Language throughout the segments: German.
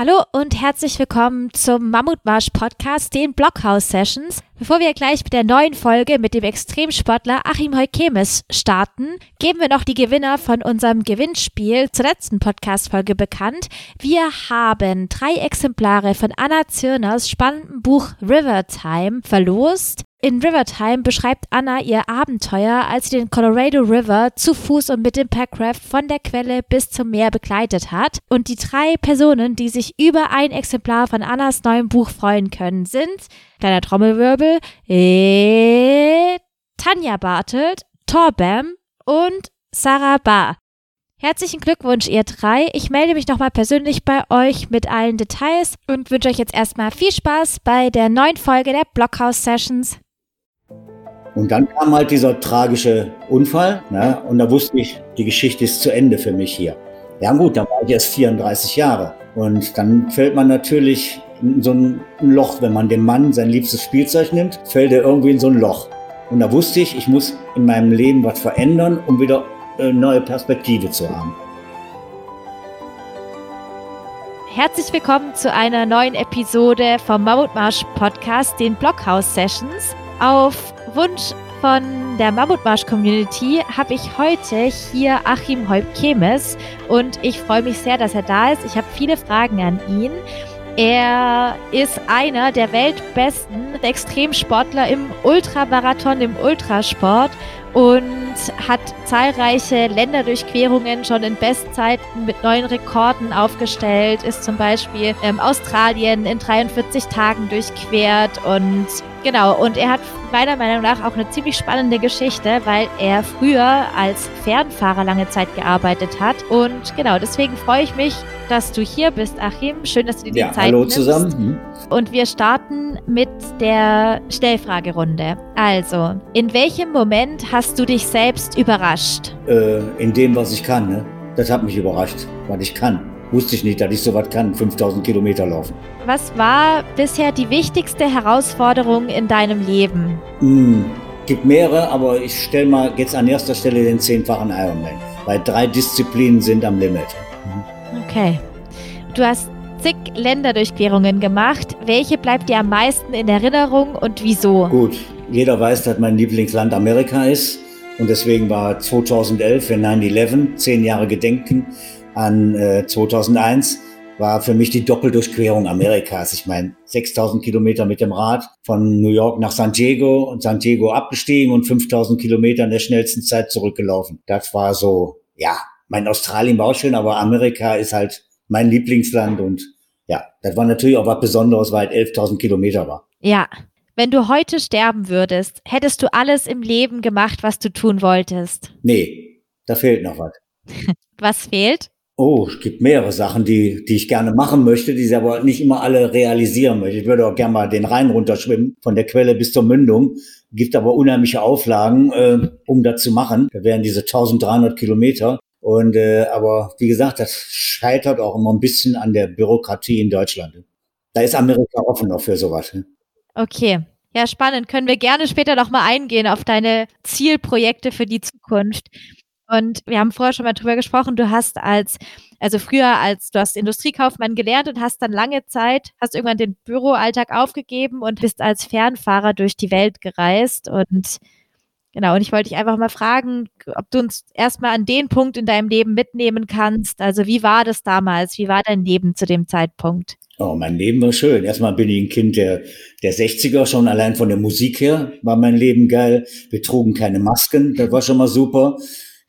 Hallo und herzlich willkommen zum Mammutmarsch Podcast, den Blockhouse Sessions. Bevor wir gleich mit der neuen Folge mit dem Extremsportler Achim Heukemes starten, geben wir noch die Gewinner von unserem Gewinnspiel zur letzten Podcast-Folge bekannt. Wir haben drei Exemplare von Anna Zirners spannendem Buch Rivertime verlost. In Rivertime beschreibt Anna ihr Abenteuer, als sie den Colorado River zu Fuß und mit dem Packraft von der Quelle bis zum Meer begleitet hat. Und die drei Personen, die sich über ein Exemplar von Annas neuem Buch freuen können, sind, kleiner Trommelwirbel, äh, Tanja Bartelt, Torbam und Sarah Barr. Herzlichen Glückwunsch, ihr drei. Ich melde mich nochmal persönlich bei euch mit allen Details und wünsche euch jetzt erstmal viel Spaß bei der neuen Folge der Blockhouse Sessions. Und dann kam halt dieser tragische Unfall ne? und da wusste ich, die Geschichte ist zu Ende für mich hier. Ja gut, dann war ich erst 34 Jahre und dann fällt man natürlich in so ein Loch, wenn man dem Mann sein liebstes Spielzeug nimmt, fällt er irgendwie in so ein Loch. Und da wusste ich, ich muss in meinem Leben was verändern, um wieder eine neue Perspektive zu haben. Herzlich willkommen zu einer neuen Episode vom Mammutmarsch Podcast, den Blockhouse Sessions. Auf Wunsch von der Mammutmarsch Community habe ich heute hier Achim Heub-Kemes und ich freue mich sehr, dass er da ist. Ich habe viele Fragen an ihn. Er ist einer der weltbesten Extremsportler im Ultramarathon, im Ultrasport und hat zahlreiche Länderdurchquerungen schon in Bestzeiten mit neuen Rekorden aufgestellt, ist zum Beispiel ähm, Australien in 43 Tagen durchquert und genau, und er hat meiner Meinung nach auch eine ziemlich spannende Geschichte, weil er früher als Fernfahrer lange Zeit gearbeitet hat und genau, deswegen freue ich mich, dass du hier bist, Achim. Schön, dass du dir die ja, Zeit hallo nimmst. zusammen. Hm. Und wir starten mit der Stellfragerunde. Also, in welchem Moment hast du dich selbst überrascht? Äh, in dem, was ich kann. Ne? Das hat mich überrascht, was ich kann. Wusste ich nicht, dass ich sowas kann, 5000 Kilometer laufen. Was war bisher die wichtigste Herausforderung in deinem Leben? Hm, gibt mehrere, aber ich stelle mal jetzt an erster Stelle den zehnfachen Ironman. Weil drei Disziplinen sind am Limit. Okay. Du hast zig Länderdurchquerungen gemacht. Welche bleibt dir am meisten in Erinnerung und wieso? Gut, jeder weiß, dass mein Lieblingsland Amerika ist. Und deswegen war 2011, wenn 9-11, zehn Jahre Gedenken an äh, 2001, war für mich die Doppeldurchquerung Amerikas. Ich meine, 6000 Kilometer mit dem Rad von New York nach San Diego und San Diego abgestiegen und 5000 Kilometer in der schnellsten Zeit zurückgelaufen. Das war so, ja, mein Australien war auch schön, aber Amerika ist halt mein Lieblingsland und ja, das war natürlich auch was Besonderes, weil es 11.000 Kilometer war. Ja. Wenn du heute sterben würdest, hättest du alles im Leben gemacht, was du tun wolltest? Nee, da fehlt noch was. Was fehlt? Oh, es gibt mehrere Sachen, die, die ich gerne machen möchte, die ich aber nicht immer alle realisieren möchte. Ich würde auch gerne mal den Rhein runterschwimmen, von der Quelle bis zur Mündung. Gibt aber unheimliche Auflagen, äh, um das zu machen. Da wären diese 1300 Kilometer. Und äh, aber wie gesagt, das scheitert auch immer ein bisschen an der Bürokratie in Deutschland. Da ist Amerika offen noch für sowas. Okay. Ja, spannend. Können wir gerne später noch mal eingehen auf deine Zielprojekte für die Zukunft. Und wir haben vorher schon mal drüber gesprochen, du hast als, also früher als, du hast Industriekaufmann gelernt und hast dann lange Zeit, hast irgendwann den Büroalltag aufgegeben und bist als Fernfahrer durch die Welt gereist und Genau, und ich wollte dich einfach mal fragen, ob du uns erstmal an den Punkt in deinem Leben mitnehmen kannst. Also wie war das damals? Wie war dein Leben zu dem Zeitpunkt? Oh, mein Leben war schön. Erstmal bin ich ein Kind der, der 60er, schon allein von der Musik her war mein Leben geil. Wir trugen keine Masken, das war schon mal super.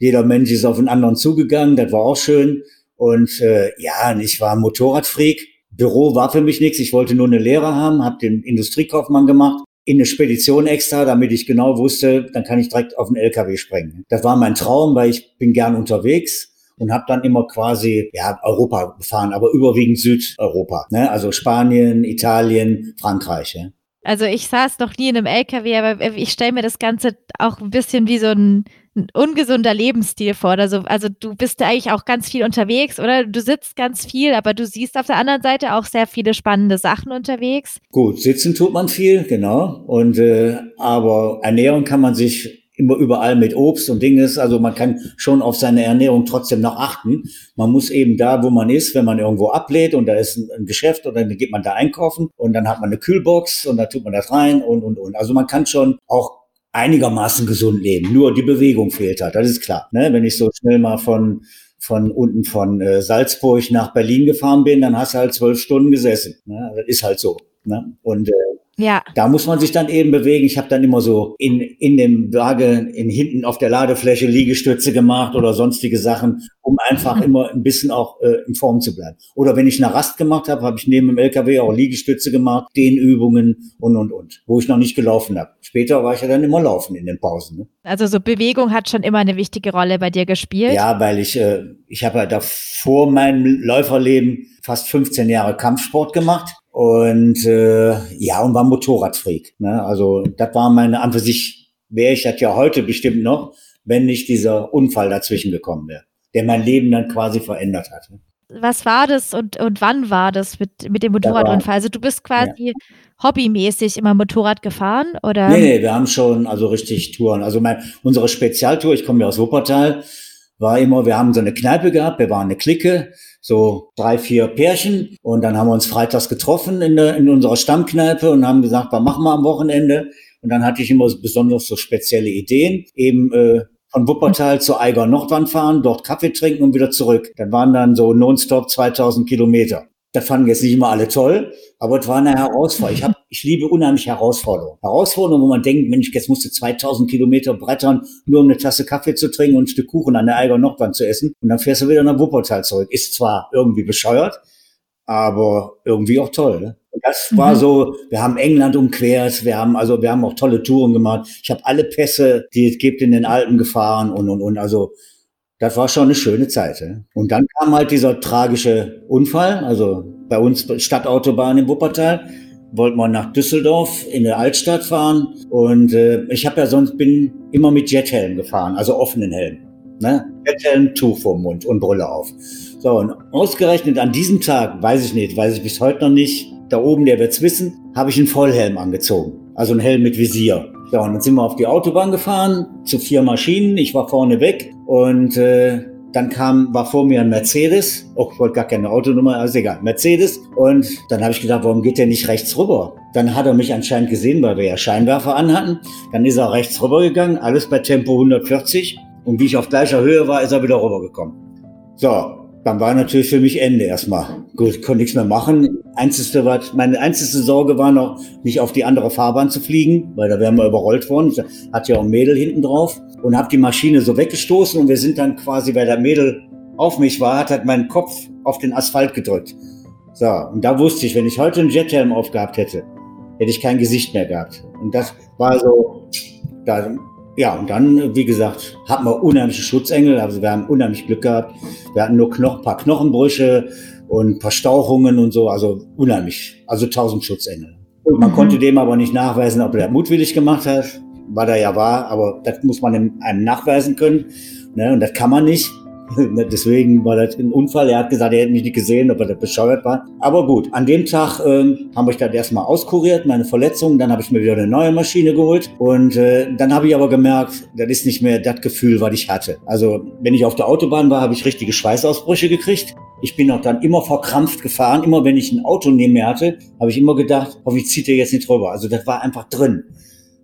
Jeder Mensch ist auf den anderen zugegangen, das war auch schön. Und äh, ja, ich war Motorradfreak. Büro war für mich nichts. Ich wollte nur eine Lehre haben, habe den Industriekaufmann gemacht in eine Spedition extra, damit ich genau wusste, dann kann ich direkt auf den LKW springen. Das war mein Traum, weil ich bin gern unterwegs und habe dann immer quasi ja Europa gefahren, aber überwiegend Südeuropa, ne? also Spanien, Italien, Frankreich. Ja? Also ich saß noch nie in einem LKW, aber ich stelle mir das Ganze auch ein bisschen wie so ein, ein ungesunder Lebensstil vor. Also, also du bist eigentlich auch ganz viel unterwegs, oder? Du sitzt ganz viel, aber du siehst auf der anderen Seite auch sehr viele spannende Sachen unterwegs. Gut, sitzen tut man viel, genau. Und äh, aber ernähren kann man sich immer überall mit Obst und Dinges. Also man kann schon auf seine Ernährung trotzdem noch achten. Man muss eben da, wo man ist, wenn man irgendwo ablädt und da ist ein, Geschäft oder dann geht man da einkaufen und dann hat man eine Kühlbox und da tut man das rein und, und, und. Also man kann schon auch einigermaßen gesund leben. Nur die Bewegung fehlt halt, das ist klar. Ne? Wenn ich so schnell mal von von unten von äh, Salzburg nach Berlin gefahren bin, dann hast du halt zwölf Stunden gesessen. Ne? Das ist halt so. Ne? Und äh, ja. Da muss man sich dann eben bewegen. Ich habe dann immer so in, in dem Wagen, in hinten auf der Ladefläche Liegestütze gemacht oder sonstige Sachen, um einfach mhm. immer ein bisschen auch äh, in Form zu bleiben. Oder wenn ich eine Rast gemacht habe, habe ich neben dem LKW auch Liegestütze gemacht, Dehnübungen und und und, wo ich noch nicht gelaufen habe. Später war ich ja dann immer laufen in den Pausen. Ne? Also so Bewegung hat schon immer eine wichtige Rolle bei dir gespielt. Ja, weil ich äh, ich habe ja da vor meinem Läuferleben fast 15 Jahre Kampfsport gemacht und äh, ja, und war Motorradfreak. Ne? Also das war meine, an für sich wäre ich das ja heute bestimmt noch, wenn nicht dieser Unfall dazwischen gekommen wäre, der mein Leben dann quasi verändert hat. Ne? Was war das und, und wann war das mit, mit dem Motorradunfall? Also du bist quasi ja. hobbymäßig immer Motorrad gefahren, oder? Nee, nee, wir haben schon also richtig Touren. Also mein, unsere Spezialtour, ich komme ja aus Wuppertal, war immer, wir haben so eine Kneipe gehabt, wir waren eine Clique, so drei, vier Pärchen und dann haben wir uns freitags getroffen in, der, in unserer Stammkneipe und haben gesagt, was machen wir am Wochenende? Und dann hatte ich immer besonders so spezielle Ideen, eben äh, von Wuppertal zur Eiger Nordwand fahren, dort Kaffee trinken und wieder zurück. Dann waren dann so nonstop 2000 Kilometer. Das fanden jetzt nicht immer alle toll, aber es war eine Herausforderung. Ich, hab, ich liebe unheimlich Herausforderungen. Herausforderungen, wo man denkt, Mensch, jetzt musst du 2000 Kilometer brettern, nur um eine Tasse Kaffee zu trinken und ein Stück Kuchen an der Eiger Nordwand zu essen. Und dann fährst du wieder nach Wuppertal zurück. Ist zwar irgendwie bescheuert, aber irgendwie auch toll. Ne? Und das mhm. war so, wir haben England umquert, wir haben also, wir haben auch tolle Touren gemacht. Ich habe alle Pässe, die es gibt, in den Alpen gefahren und, und, und. Also das war schon eine schöne Zeit. Ja. Und dann kam halt dieser tragische Unfall, also bei uns Stadtautobahn in Wuppertal, wollten wir nach Düsseldorf in der Altstadt fahren und äh, ich habe ja sonst bin immer mit Jethelm gefahren, also offenen Helm. Ne? Jethelm, Tuch vorm Mund und Brille auf. So, und ausgerechnet an diesem Tag, weiß ich nicht, weiß ich bis heute noch nicht, da oben, der wird's wissen, habe ich einen Vollhelm angezogen. Also einen Helm mit Visier. Ja, und dann sind wir auf die Autobahn gefahren zu vier Maschinen. Ich war vorne weg und äh, dann kam, war vor mir ein Mercedes. Oh, ich wollte gar keine Autonummer, also egal, Mercedes. Und dann habe ich gedacht, warum geht der nicht rechts rüber? Dann hat er mich anscheinend gesehen, weil wir ja Scheinwerfer anhatten. Dann ist er rechts rüber gegangen, alles bei Tempo 140. Und wie ich auf gleicher Höhe war, ist er wieder rübergekommen. So, dann war natürlich für mich Ende erstmal. Gut, ich konnte nichts mehr machen. Einzigste, meine einzige Sorge war noch, nicht auf die andere Fahrbahn zu fliegen, weil da wären wir überrollt worden. Ich hatte ja auch ein Mädel hinten drauf und habe die Maschine so weggestoßen und wir sind dann quasi, weil der Mädel auf mich war, hat halt meinen Kopf auf den Asphalt gedrückt. So, und da wusste ich, wenn ich heute einen Jethelm aufgehabt hätte, hätte ich kein Gesicht mehr gehabt. Und das war so, da ja, und dann, wie gesagt, hatten wir unheimliche Schutzengel. Also wir haben unheimlich Glück gehabt. Wir hatten nur Knoch paar Knochenbrüche und paar Stauchungen und so. Also unheimlich. Also tausend Schutzengel. Und man mhm. konnte dem aber nicht nachweisen, ob er das mutwillig gemacht hat, weil er ja war. Aber das muss man einem nachweisen können. Ne? Und das kann man nicht. Deswegen war das ein Unfall. Er hat gesagt, er hätte mich nicht gesehen, ob er das bescheuert war. Aber gut, an dem Tag ähm, haben wir dann erstmal auskuriert, meine Verletzungen. Dann habe ich mir wieder eine neue Maschine geholt. Und äh, dann habe ich aber gemerkt, das ist nicht mehr das Gefühl, was ich hatte. Also wenn ich auf der Autobahn war, habe ich richtige Schweißausbrüche gekriegt. Ich bin auch dann immer verkrampft gefahren. Immer wenn ich ein Auto neben mir hatte, habe ich immer gedacht, hoffentlich zieht er jetzt nicht drüber. Also das war einfach drin.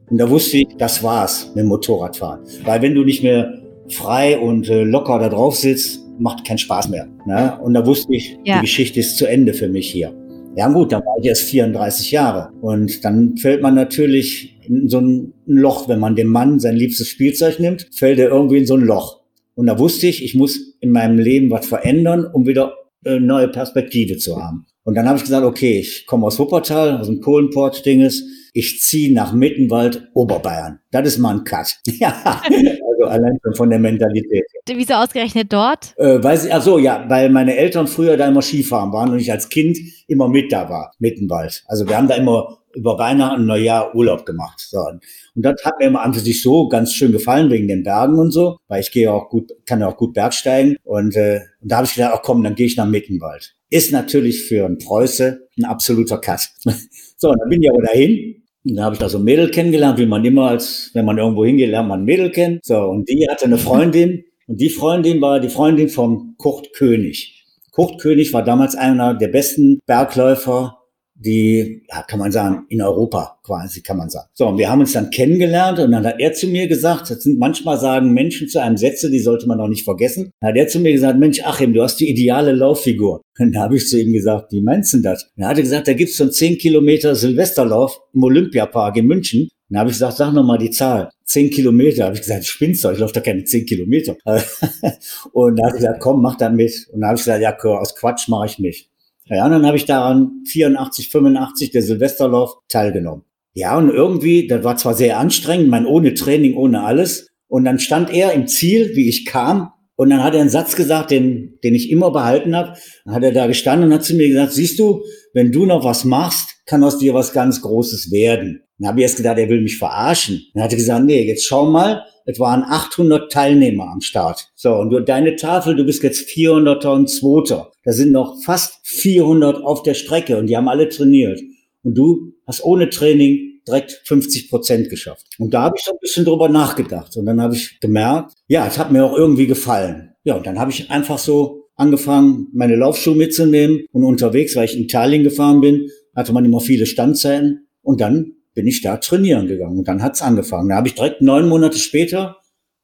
Und da wusste ich, das war's mit dem Motorradfahren. Weil wenn du nicht mehr frei und äh, locker da drauf sitzt, macht keinen Spaß mehr. Ne? Und da wusste ich, ja. die Geschichte ist zu Ende für mich hier. Ja gut, dann war ich erst 34 Jahre. Und dann fällt man natürlich in so ein Loch, wenn man dem Mann sein liebstes Spielzeug nimmt, fällt er irgendwie in so ein Loch. Und da wusste ich, ich muss in meinem Leben was verändern, um wieder eine neue Perspektive zu haben. Und dann habe ich gesagt, okay, ich komme aus Wuppertal, aus dem Kohlenport-Dinges. Ich ziehe nach Mittenwald, Oberbayern. Das ist mal ein Cut. ja, also allein schon von der Mentalität. Wieso ausgerechnet dort? Äh, weil sie, ach so, ja, weil meine Eltern früher da immer Skifahren waren und ich als Kind immer mit da war, Mittenwald. Also wir haben da immer über Weihnachten und Neujahr Urlaub gemacht. So. Und das hat mir immer an sich so ganz schön gefallen wegen den Bergen und so, weil ich gehe auch gut, kann ja auch gut Bergsteigen. Und, äh, und da habe ich gedacht, ach komm, dann gehe ich nach Mittenwald. Ist natürlich für einen Preuße ein absoluter Cut. so, dann bin ich aber dahin Und da habe ich da so ein Mädel kennengelernt, wie man immer als, wenn man irgendwo hingeht, lernt man ein Mädel kennen. So, und die hatte eine Freundin und die Freundin war die Freundin vom Kurt König. Kurt König war damals einer der besten Bergläufer die, ja, kann man sagen, in Europa quasi, kann man sagen. So, und wir haben uns dann kennengelernt und dann hat er zu mir gesagt, das sind manchmal sagen Menschen zu einem Sätze, die sollte man auch nicht vergessen. Dann hat er zu mir gesagt, Mensch, Achim, du hast die ideale Lauffigur. Und da habe ich zu ihm gesagt, wie meinst du das? Und er hatte gesagt, da gibt's so einen 10 Kilometer Silvesterlauf im Olympiapark in München. Dann habe ich gesagt, sag noch mal die Zahl. Zehn Kilometer. Habe ich gesagt, spinnst du? Ich laufe da keine zehn Kilometer. und da habe ich gesagt, komm, mach da mit. Und dann habe ich gesagt, ja, aus Quatsch mache ich mich. Ja, und dann habe ich daran 84, 85 der Silvesterlauf teilgenommen. Ja, und irgendwie, das war zwar sehr anstrengend, mein ohne Training, ohne alles. Und dann stand er im Ziel, wie ich kam. Und dann hat er einen Satz gesagt, den, den ich immer behalten habe. Dann hat er da gestanden und hat zu mir gesagt, siehst du, wenn du noch was machst, kann aus dir was ganz Großes werden. Dann habe ich erst gedacht, er will mich verarschen. Dann hat er gesagt, nee, jetzt schau mal, es waren 800 Teilnehmer am Start. So, und du, deine Tafel, du bist jetzt 400er und Zweiter. Da sind noch fast 400 auf der Strecke und die haben alle trainiert. Und du hast ohne Training direkt 50 Prozent geschafft. Und da habe ich so ein bisschen drüber nachgedacht. Und dann habe ich gemerkt, ja, es hat mir auch irgendwie gefallen. Ja, und dann habe ich einfach so angefangen, meine Laufschuhe mitzunehmen und unterwegs, weil ich in Italien gefahren bin, hatte man immer viele Standzeiten. Und dann bin ich da trainieren gegangen. Und dann hat's angefangen. Da habe ich direkt neun Monate später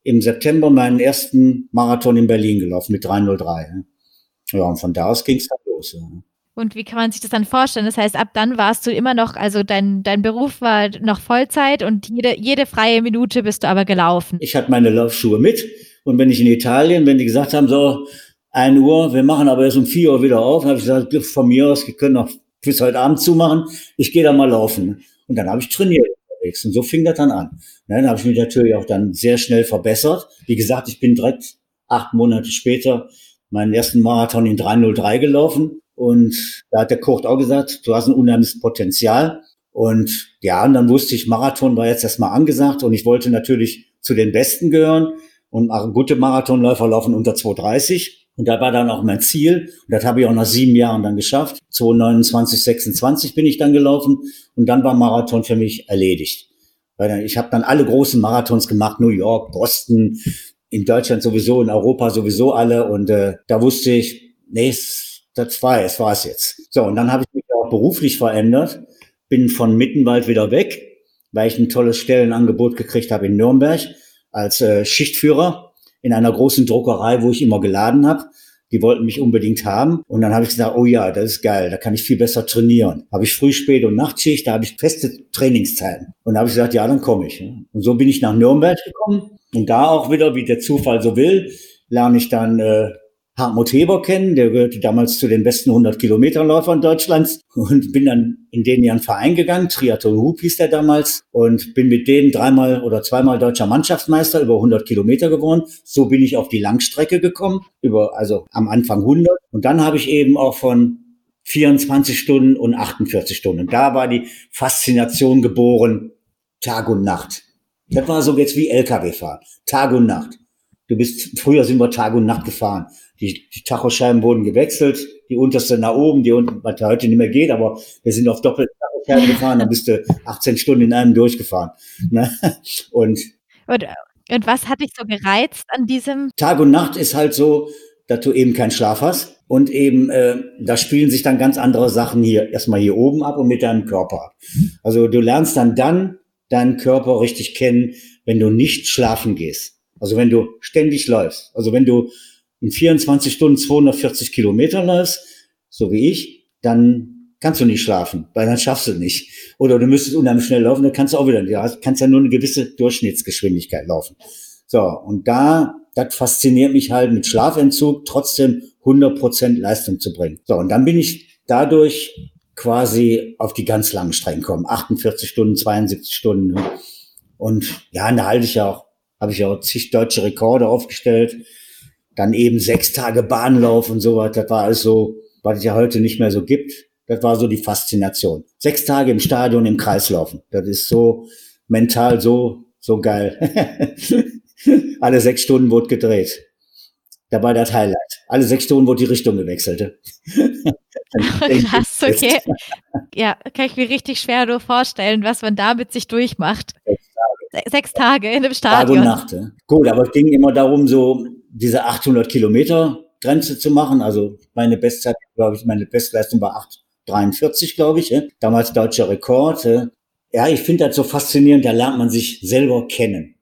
im September meinen ersten Marathon in Berlin gelaufen mit 303. Ja, und von da aus ging's dann los. Und wie kann man sich das dann vorstellen? Das heißt, ab dann warst du immer noch, also dein, dein Beruf war noch Vollzeit und jede, jede freie Minute bist du aber gelaufen. Ich hatte meine Laufschuhe mit und wenn ich in Italien, wenn die gesagt haben, so, ein Uhr, wir machen aber erst um vier Uhr wieder auf, habe ich gesagt, von mir aus, wir können noch bis heute Abend zumachen, ich gehe da mal laufen. Und dann habe ich trainiert unterwegs. Und so fing das dann an. Dann habe ich mich natürlich auch dann sehr schnell verbessert. Wie gesagt, ich bin direkt acht Monate später meinen ersten Marathon in 303 gelaufen. Und da hat der Kurt auch gesagt, du hast ein unheimliches Potenzial. Und ja, und dann wusste ich, Marathon war jetzt erstmal angesagt und ich wollte natürlich zu den Besten gehören. Und gute Marathonläufer laufen unter 230. Und da war dann auch mein Ziel. Und das habe ich auch nach sieben Jahren dann geschafft. 229, 26 bin ich dann gelaufen. Und dann war Marathon für mich erledigt. Weil ich habe dann alle großen Marathons gemacht. New York, Boston, in Deutschland sowieso, in Europa sowieso alle. Und äh, da wusste ich, nee, das war es, war es jetzt. So, und dann habe ich mich auch beruflich verändert. Bin von Mittenwald wieder weg, weil ich ein tolles Stellenangebot gekriegt habe in Nürnberg als äh, Schichtführer in einer großen Druckerei, wo ich immer geladen habe. Die wollten mich unbedingt haben. Und dann habe ich gesagt, oh ja, das ist geil, da kann ich viel besser trainieren. Habe ich Früh-, Spät- und Nachtschicht, da habe ich feste Trainingszeiten. Und da habe ich gesagt, ja, dann komme ich. Und so bin ich nach Nürnberg gekommen. Und da auch wieder, wie der Zufall so will, lerne ich dann äh, Hartmut Heber kennen, der gehörte damals zu den besten 100 Kilometerläufern Deutschlands und bin dann in den Jahren Verein gegangen, Triathlon Hoop hieß der damals und bin mit denen dreimal oder zweimal deutscher Mannschaftsmeister über 100 Kilometer geworden. So bin ich auf die Langstrecke gekommen, über also am Anfang 100 und dann habe ich eben auch von 24 Stunden und 48 Stunden. Da war die Faszination geboren, Tag und Nacht. Das war so jetzt wie LKW fahren, Tag und Nacht. Du bist, früher sind wir Tag und Nacht gefahren. Die, die Tachoscheiben wurden gewechselt, die unterste nach oben, die unten, was heute nicht mehr geht, aber wir sind auf doppelte Tachoscheiben gefahren, dann bist du 18 Stunden in einem durchgefahren. Ne? Und, und, und was hat dich so gereizt an diesem? Tag und Nacht ist halt so, dass du eben keinen Schlaf hast. Und eben, äh, da spielen sich dann ganz andere Sachen hier, erstmal hier oben ab und mit deinem Körper ab. Also du lernst dann dann deinen Körper richtig kennen, wenn du nicht schlafen gehst. Also wenn du ständig läufst. Also wenn du in 24 Stunden 240 Kilometer läufst, so wie ich, dann kannst du nicht schlafen, weil dann schaffst du nicht. Oder du müsstest unheimlich schnell laufen, dann kannst du auch wieder, ja, kannst ja nur eine gewisse Durchschnittsgeschwindigkeit laufen. So, und da, das fasziniert mich halt mit Schlafentzug trotzdem 100% Leistung zu bringen. So, und dann bin ich dadurch quasi auf die ganz langen Strecken gekommen. 48 Stunden, 72 Stunden. Und ja, da halte ich ja auch, habe ich ja auch zig deutsche Rekorde aufgestellt. Dann eben sechs Tage Bahnlauf und so weiter. Das war alles so, was es ja heute nicht mehr so gibt. Das war so die Faszination. Sechs Tage im Stadion im Kreis laufen. Das ist so mental so, so geil. Alle sechs Stunden wurde gedreht. Da war das Highlight. Alle sechs Stunden wurde die Richtung gewechselt. Krass, okay. Ja, kann ich mir richtig schwer nur vorstellen, was man damit sich durchmacht. Sechs Tage, Sechs Tage in einem Stadion. Tag und Nacht. Ja. Gut, aber es ging immer darum, so diese 800 Kilometer Grenze zu machen. Also meine Bestzeit, glaube ich, meine Bestleistung war 8,43, glaube ich. Ja. Damals deutscher Rekord. Ja, ich finde das so faszinierend, da lernt man sich selber kennen.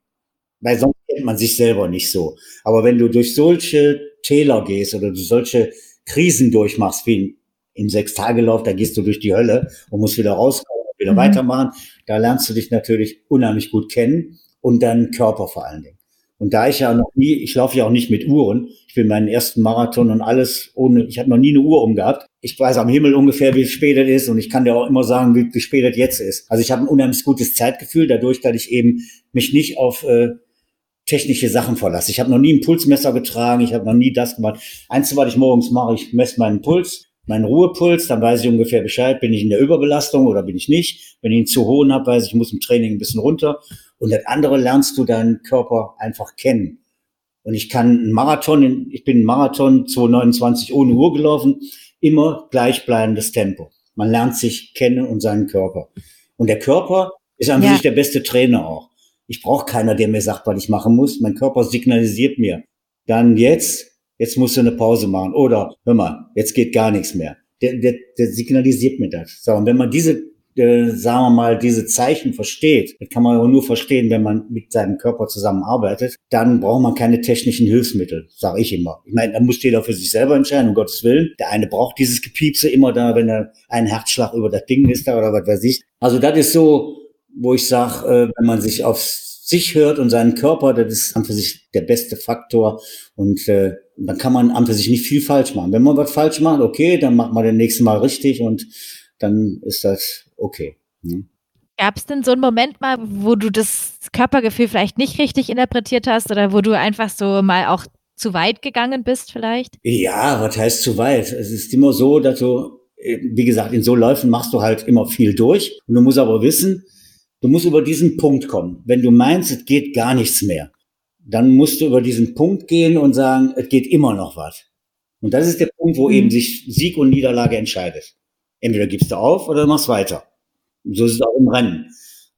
Weil sonst kennt man sich selber nicht so. Aber wenn du durch solche Täler gehst oder du solche Krisen durchmachst, wie im Sechstagelauf, da gehst du durch die Hölle und musst wieder rauskommen und wieder mhm. weitermachen. Da lernst du dich natürlich unheimlich gut kennen und deinen Körper vor allen Dingen. Und da ich ja noch nie, ich laufe ja auch nicht mit Uhren, ich bin meinen ersten Marathon und alles ohne, ich habe noch nie eine Uhr umgehabt. Ich weiß am Himmel ungefähr, wie spät es ist und ich kann dir auch immer sagen, wie, wie spät es jetzt ist. Also ich habe ein unheimlich gutes Zeitgefühl, dadurch, dass ich eben mich nicht auf äh, technische Sachen verlasse. Ich habe noch nie ein Pulsmesser getragen, ich habe noch nie das gemacht. Einzige, was ich morgens mache, ich messe meinen Puls, meinen Ruhepuls, dann weiß ich ungefähr Bescheid, bin ich in der Überbelastung oder bin ich nicht. Wenn ich ihn zu hohen habe, weiß ich, ich muss im Training ein bisschen runter. Und das andere lernst du deinen Körper einfach kennen. Und ich kann einen Marathon, ich bin einen Marathon 229 ohne Uhr gelaufen, immer gleichbleibendes Tempo. Man lernt sich kennen und seinen Körper. Und der Körper ist an ja. sich der beste Trainer auch. Ich brauche keiner, der mir sagt, was ich machen muss. Mein Körper signalisiert mir. Dann jetzt, jetzt musst du eine Pause machen. Oder, hör mal, jetzt geht gar nichts mehr. Der, der, der signalisiert mir das. So, und wenn man diese äh, sagen wir mal, diese Zeichen versteht, das kann man aber nur verstehen, wenn man mit seinem Körper zusammenarbeitet, dann braucht man keine technischen Hilfsmittel, sage ich immer. Ich meine, da muss jeder für sich selber entscheiden, um Gottes Willen. Der eine braucht dieses Gepiepse immer da, wenn er einen Herzschlag über das Ding ist da oder was weiß ich. Also das ist so, wo ich sage, äh, wenn man sich auf sich hört und seinen Körper, das ist an für sich der beste Faktor und äh, dann kann man an für sich nicht viel falsch machen. Wenn man was falsch macht, okay, dann macht man den nächsten Mal richtig und dann ist das okay. Hm. Gab es denn so einen Moment mal, wo du das Körpergefühl vielleicht nicht richtig interpretiert hast oder wo du einfach so mal auch zu weit gegangen bist vielleicht? Ja, was heißt zu weit? Es ist immer so, dass du, äh, wie gesagt, in so Läufen machst du halt immer viel durch. Und du musst aber wissen, du musst über diesen Punkt kommen. Wenn du meinst, es geht gar nichts mehr, dann musst du über diesen Punkt gehen und sagen, es geht immer noch was. Und das ist der Punkt, wo mhm. eben sich Sieg und Niederlage entscheidet. Entweder gibst du auf oder du machst weiter. So ist es auch im Rennen.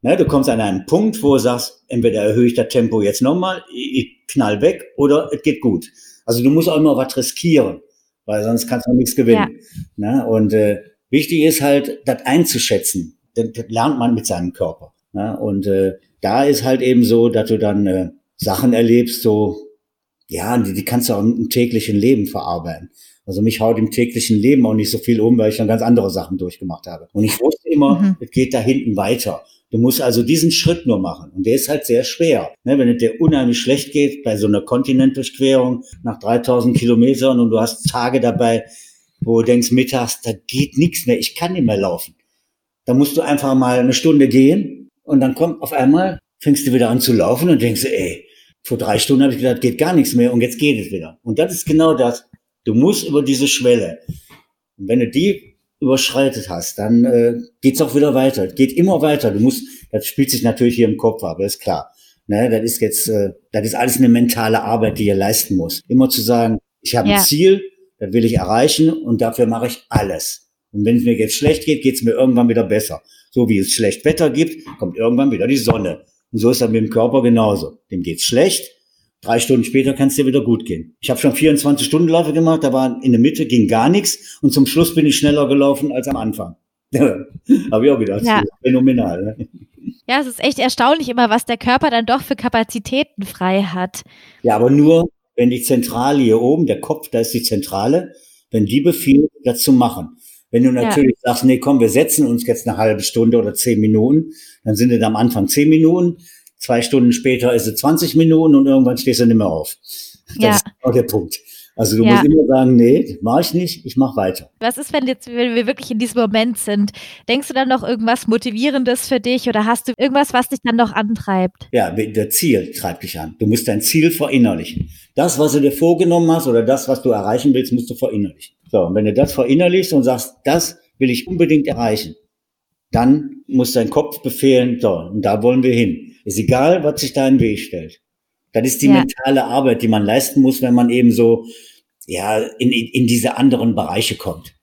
Ne, du kommst an einen Punkt, wo du sagst, entweder erhöhe ich das Tempo jetzt nochmal, ich knall weg oder es geht gut. Also du musst auch immer was riskieren, weil sonst kannst du nichts gewinnen. Ja. Ne? Und äh, wichtig ist halt, das einzuschätzen. Das, das lernt man mit seinem Körper. Ne? Und äh, da ist halt eben so, dass du dann äh, Sachen erlebst, so, ja, die, die kannst du auch im täglichen Leben verarbeiten. Also mich haut im täglichen Leben auch nicht so viel um, weil ich dann ganz andere Sachen durchgemacht habe. Und ich wusste immer, mhm. es geht da hinten weiter. Du musst also diesen Schritt nur machen. Und der ist halt sehr schwer. Ne, wenn es dir unheimlich schlecht geht bei so einer Kontinentdurchquerung nach 3000 Kilometern und du hast Tage dabei, wo du denkst mittags, da geht nichts mehr, ich kann nicht mehr laufen. Da musst du einfach mal eine Stunde gehen und dann kommt auf einmal, fängst du wieder an zu laufen und denkst, ey, vor drei Stunden habe ich gedacht, geht gar nichts mehr und jetzt geht es wieder. Und das ist genau das. Du musst über diese Schwelle. Und wenn du die überschreitet hast, dann äh, geht's auch wieder weiter. Geht immer weiter. Du musst, das spielt sich natürlich hier im Kopf ab, ist klar. Ne, das ist jetzt, äh, das ist alles eine mentale Arbeit, die ihr leisten muss. Immer zu sagen, ich habe ja. ein Ziel, das will ich erreichen und dafür mache ich alles. Und wenn es mir jetzt schlecht geht, geht's mir irgendwann wieder besser. So wie es schlecht Wetter gibt, kommt irgendwann wieder die Sonne. Und so ist das mit dem Körper genauso. Dem geht's schlecht, Drei Stunden später kann es dir wieder gut gehen. Ich habe schon 24 Stunden Läufe gemacht, da war in der Mitte ging gar nichts und zum Schluss bin ich schneller gelaufen als am Anfang. habe ich auch gedacht, ja. phänomenal. Ne? Ja, es ist echt erstaunlich immer, was der Körper dann doch für Kapazitäten frei hat. Ja, aber nur, wenn die Zentrale hier oben, der Kopf, da ist die Zentrale, wenn die befiehlt, das zu machen. Wenn du natürlich ja. sagst, nee, komm, wir setzen uns jetzt eine halbe Stunde oder zehn Minuten, dann sind es am Anfang zehn Minuten, Zwei Stunden später ist es 20 Minuten und irgendwann stehst du nicht mehr auf. Das ja. ist auch der Punkt. Also du ja. musst immer sagen, nee, mach ich nicht, ich mach weiter. Was ist, wenn jetzt, wenn wir wirklich in diesem Moment sind? Denkst du dann noch irgendwas Motivierendes für dich oder hast du irgendwas, was dich dann noch antreibt? Ja, der Ziel treibt dich an. Du musst dein Ziel verinnerlichen. Das, was du dir vorgenommen hast oder das, was du erreichen willst, musst du verinnerlichen. So, und wenn du das verinnerlichst und sagst, das will ich unbedingt erreichen, dann muss dein Kopf befehlen, so, und da wollen wir hin. Ist egal, was sich da in den Weg stellt. Das ist die ja. mentale Arbeit, die man leisten muss, wenn man eben so, ja, in, in diese anderen Bereiche kommt.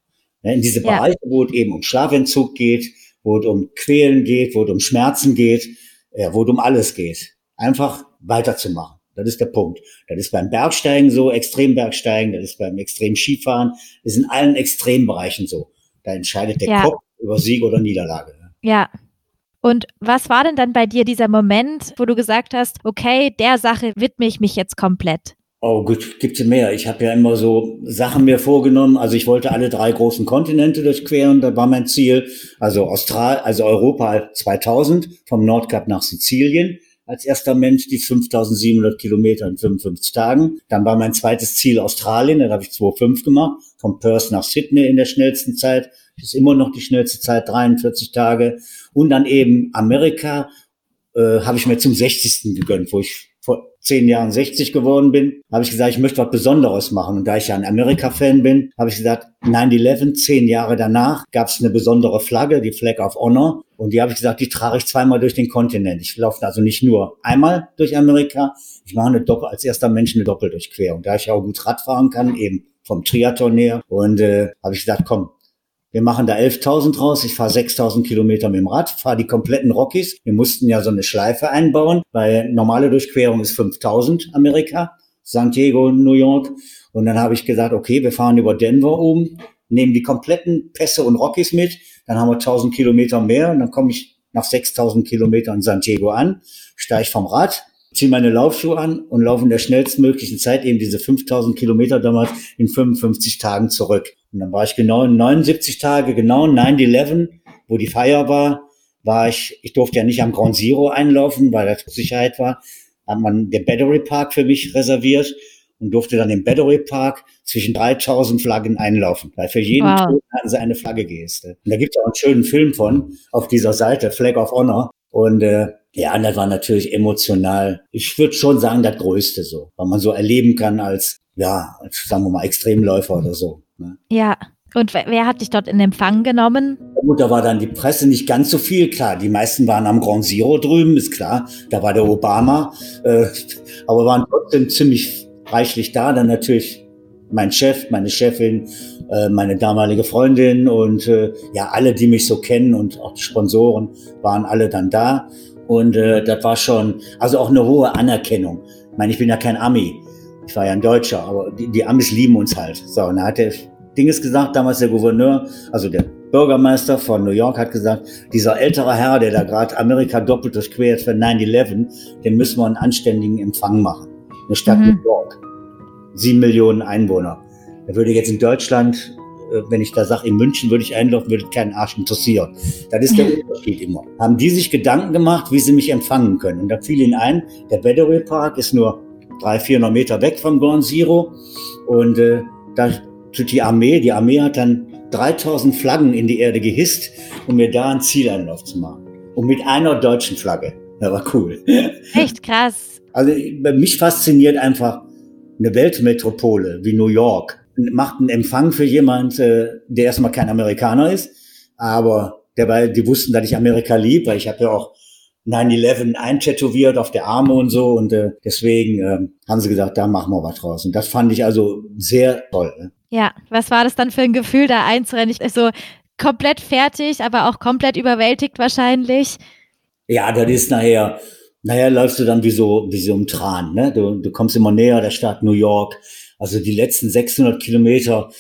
Ne, in diese Bereiche, ja. wo es eben um Schlafentzug geht, wo es um Quälen geht, wo es um Schmerzen geht, ja, wo es um alles geht. Einfach weiterzumachen. Das ist der Punkt. Das ist beim Bergsteigen so, Extrembergsteigen, das ist beim Extrem-Skifahren, das ist in allen Extrembereichen so. Da entscheidet der ja. Kopf über Sieg oder Niederlage. Ja. Und was war denn dann bei dir dieser Moment, wo du gesagt hast, okay, der Sache widme ich mich jetzt komplett? Oh gut, gibt's mehr. Ich habe ja immer so Sachen mir vorgenommen. Also ich wollte alle drei großen Kontinente durchqueren, da war mein Ziel. Also Austral, also Europa 2000 vom Nordkap nach Sizilien als erster Mensch die 5700 Kilometer in 55 Tagen. Dann war mein zweites Ziel Australien, da habe ich 2,5 gemacht, von Perth nach Sydney in der schnellsten Zeit. Ist immer noch die schnellste Zeit, 43 Tage. Und dann eben Amerika äh, habe ich mir zum 60. gegönnt, wo ich vor zehn Jahren 60 geworden bin, habe ich gesagt, ich möchte was Besonderes machen. Und da ich ja ein Amerika-Fan bin, habe ich gesagt, 9-11, zehn Jahre danach, gab es eine besondere Flagge, die Flag of Honor. Und die habe ich gesagt, die trage ich zweimal durch den Kontinent. Ich laufe also nicht nur einmal durch Amerika, ich mache eine Doppel, als erster Mensch eine Doppeldurchquerung. Da ich auch gut Rad fahren kann, eben vom Triathlon her. Und äh, habe ich gesagt, komm, wir machen da 11.000 raus. Ich fahre 6.000 Kilometer mit dem Rad, fahre die kompletten Rockies. Wir mussten ja so eine Schleife einbauen, weil normale Durchquerung ist 5.000 Amerika, San Diego, New York. Und dann habe ich gesagt, okay, wir fahren über Denver oben, nehmen die kompletten Pässe und Rockies mit. Dann haben wir 1.000 Kilometer mehr und dann komme ich nach 6.000 Kilometern in San Diego an, steige vom Rad, ziehe meine Laufschuhe an und laufe in der schnellstmöglichen Zeit eben diese 5000 Kilometer damals in 55 Tagen zurück. Und dann war ich genau in 79 Tage, genau 9-11, wo die Feier war, war ich, ich durfte ja nicht am Ground Zero einlaufen, weil das Sicherheit war, hat man den Battery Park für mich reserviert und durfte dann im Battery Park zwischen 3000 Flaggen einlaufen, weil für jeden wow. Tod hatten sie eine Flagge geästet. Und da gibt es auch einen schönen Film von auf dieser Seite, Flag of Honor. Und äh, ja, das war natürlich emotional. Ich würde schon sagen, das Größte so, weil man so erleben kann als, ja, als, sagen wir mal, Extremläufer oder so. Ne? Ja. Und wer hat dich dort in Empfang genommen? Gut, da war dann die Presse nicht ganz so viel, klar. Die meisten waren am Ground Zero drüben, ist klar. Da war der Obama. Äh, aber waren trotzdem ziemlich reichlich da. Dann natürlich mein Chef, meine Chefin, äh, meine damalige Freundin und äh, ja, alle, die mich so kennen und auch die Sponsoren waren alle dann da. Und äh, das war schon, also auch eine hohe Anerkennung. Ich meine, ich bin ja kein Ami. Ich war ja ein Deutscher, aber die, die Amis lieben uns halt. So, und da hat der Dinges gesagt, damals der Gouverneur, also der Bürgermeister von New York hat gesagt, dieser ältere Herr, der da gerade Amerika doppelt durchquert für 9-11, dem müssen wir einen anständigen Empfang machen. Eine Stadt mhm. New York. Sieben Millionen Einwohner. Er würde jetzt in Deutschland wenn ich da sage, in München würde ich einlaufen, würde keinen Arsch interessieren. Das ist der Unterschied immer. Haben die sich Gedanken gemacht, wie sie mich empfangen können? Und da fiel ihnen ein, der Battery Park ist nur 300, 400 Meter weg vom Ground Zero. Und äh, da tut die Armee, die Armee hat dann 3000 Flaggen in die Erde gehisst, um mir da einen Zieleinlauf zu machen. Und mit einer deutschen Flagge. Das war cool. Echt krass. Also mich fasziniert einfach eine Weltmetropole wie New York macht einen Empfang für jemand, äh, der erstmal kein Amerikaner ist, aber dabei, die wussten, dass ich Amerika lieb, weil ich habe ja auch 9-11 eintätowiert auf der Arme und so und äh, deswegen äh, haben sie gesagt, da machen wir was draus. Und das fand ich also sehr toll. Ne? Ja, was war das dann für ein Gefühl, da einzurennen? Ich, so komplett fertig, aber auch komplett überwältigt wahrscheinlich. Ja, das ist nachher, nachher läufst du dann wie so, wie so im Tran, ne? Du, du kommst immer näher der Stadt New York, also die letzten 600 Kilometer,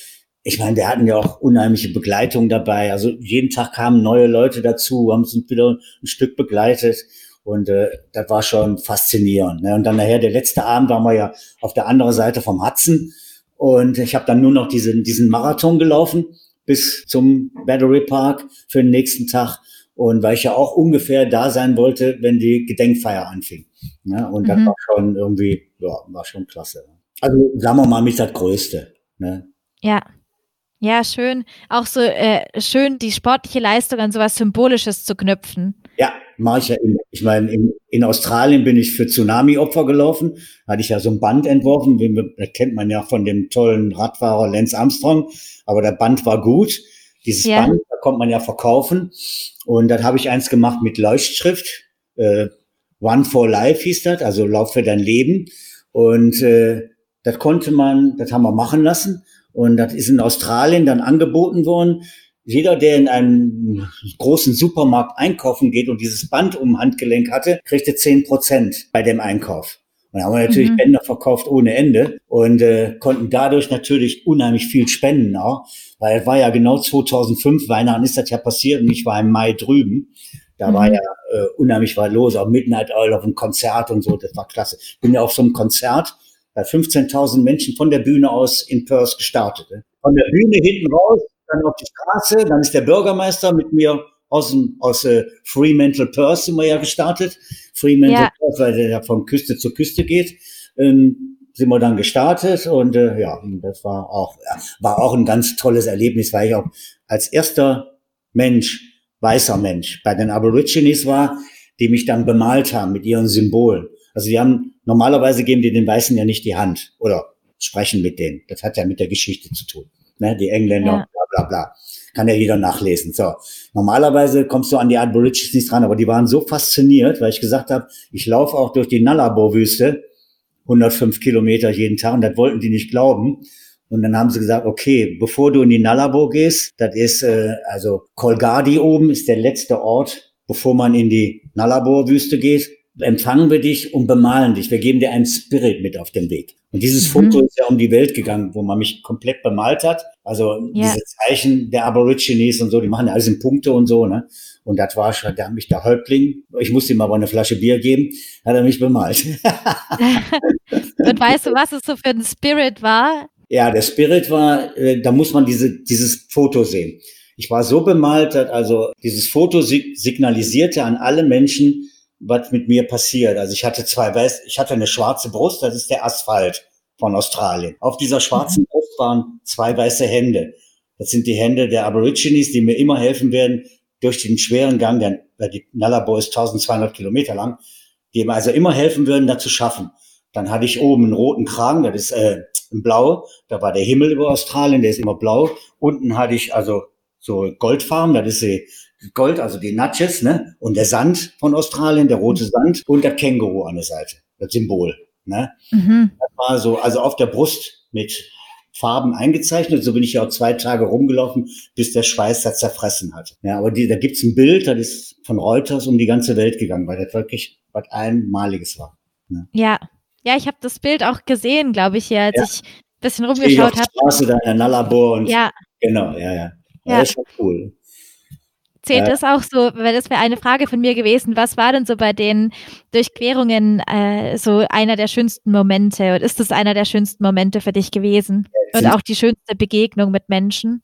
ich meine, wir hatten ja auch unheimliche Begleitung dabei. Also jeden Tag kamen neue Leute dazu, haben uns wieder ein Stück begleitet. Und äh, das war schon faszinierend. Ne? Und dann nachher, der letzte Abend waren wir ja auf der anderen Seite vom Hudson. Und ich habe dann nur noch diesen, diesen Marathon gelaufen bis zum Battery Park für den nächsten Tag. Und weil ich ja auch ungefähr da sein wollte, wenn die Gedenkfeier anfing. Ne? Und mhm. das war schon irgendwie, ja, war schon klasse. Also sagen wir mal, mich das Größte. Ne? Ja. Ja, schön. Auch so äh, schön, die sportliche Leistung an sowas Symbolisches zu knüpfen. Ja, mache ich ja immer. Ich meine, in, in Australien bin ich für Tsunami-Opfer gelaufen. Hatte ich ja so ein Band entworfen. Das kennt man ja von dem tollen Radfahrer Lance Armstrong. Aber der Band war gut. Dieses ja. Band, da kommt man ja verkaufen. Und dann habe ich eins gemacht mit Leuchtschrift. Äh, One for Life hieß das, also Lauf für dein Leben. Und äh, das konnte man, das haben wir machen lassen. Und das ist in Australien dann angeboten worden. Jeder, der in einem großen Supermarkt einkaufen geht und dieses Band um Handgelenk hatte, kriegte zehn Prozent bei dem Einkauf. Und haben wir natürlich mhm. Bänder verkauft ohne Ende und äh, konnten dadurch natürlich unheimlich viel spenden auch, weil es war ja genau 2005, Weihnachten ist das ja passiert und ich war im Mai drüben. Da mhm. war ja äh, unheimlich was los, auch Midnight Oil auf einem Konzert und so, das war klasse. Bin ja auf so einem Konzert bei 15.000 Menschen von der Bühne aus in Perth gestartet. Ne? Von der Bühne hinten raus, dann auf die Straße, dann ist der Bürgermeister mit mir aus, dem, aus äh, Fremantle Perth sind wir ja gestartet. Fremantle ja. Perth, weil der ja von Küste zu Küste geht. Ähm, sind wir dann gestartet und äh, ja, das war auch ja, war auch ein ganz tolles Erlebnis, weil ich auch als erster Mensch, weißer Mensch, bei den Aborigines war, die mich dann bemalt haben mit ihren Symbolen. Also die haben normalerweise geben die den Weißen ja nicht die Hand oder sprechen mit denen. Das hat ja mit der Geschichte zu tun. Ne? Die Engländer, ja. bla bla bla. Kann ja jeder nachlesen. So. Normalerweise kommst du an die Aborigines nicht dran, aber die waren so fasziniert, weil ich gesagt habe, ich laufe auch durch die Nullarbor-Wüste, 105 Kilometer jeden Tag, und das wollten die nicht glauben. Und dann haben sie gesagt, okay, bevor du in die Nullarbor gehst, das ist äh, also Colgadi oben, ist der letzte Ort, bevor man in die Nullarbor-Wüste geht empfangen wir dich und bemalen dich. Wir geben dir einen Spirit mit auf den Weg. Und dieses mhm. Foto ist ja um die Welt gegangen, wo man mich komplett bemalt hat. Also ja. diese Zeichen der Aborigines und so, die machen ja alles in Punkte und so, ne? Und das war schon, da hat mich der Häuptling, ich musste ihm aber eine Flasche Bier geben, hat er mich bemalt. und weißt du, was es so für ein Spirit war? Ja, der Spirit war, äh, da muss man diese, dieses Foto sehen. Ich war so bemalt, dass also dieses Foto signalisierte an alle Menschen, was mit mir passiert. Also ich hatte zwei weiß, ich hatte eine schwarze Brust, das ist der Asphalt von Australien. Auf dieser schwarzen mhm. Brust waren zwei weiße Hände. Das sind die Hände der Aborigines, die mir immer helfen werden durch den schweren Gang, der, die Nullarbor ist 1200 Kilometer lang, die mir also immer helfen würden, da zu schaffen. Dann hatte ich oben einen roten Kragen, das ist äh, ein Blau, da war der Himmel über Australien, der ist immer blau. Unten hatte ich also so Goldfarben, das ist die Gold, also die Nutches, ne? Und der Sand von Australien, der rote Sand und der Känguru an der Seite, das Symbol. Ne? Mhm. Das war so, also auf der Brust mit Farben eingezeichnet. So bin ich ja auch zwei Tage rumgelaufen, bis der Schweiß das zerfressen hat. Ja, aber die, da gibt's ein Bild, das ist von Reuters um die ganze Welt gegangen, weil das wirklich was Einmaliges war. Ne? Ja, ja, ich habe das Bild auch gesehen, glaube ich, hier, als ja. ich ein bisschen rumgeschaut habe. Straße da in der Nullarbor und ja. genau, ja, ja. Ja, das ist schon cool. Zählt das auch so, weil das wäre eine Frage von mir gewesen, was war denn so bei den Durchquerungen äh, so einer der schönsten Momente und ist das einer der schönsten Momente für dich gewesen und auch die schönste Begegnung mit Menschen?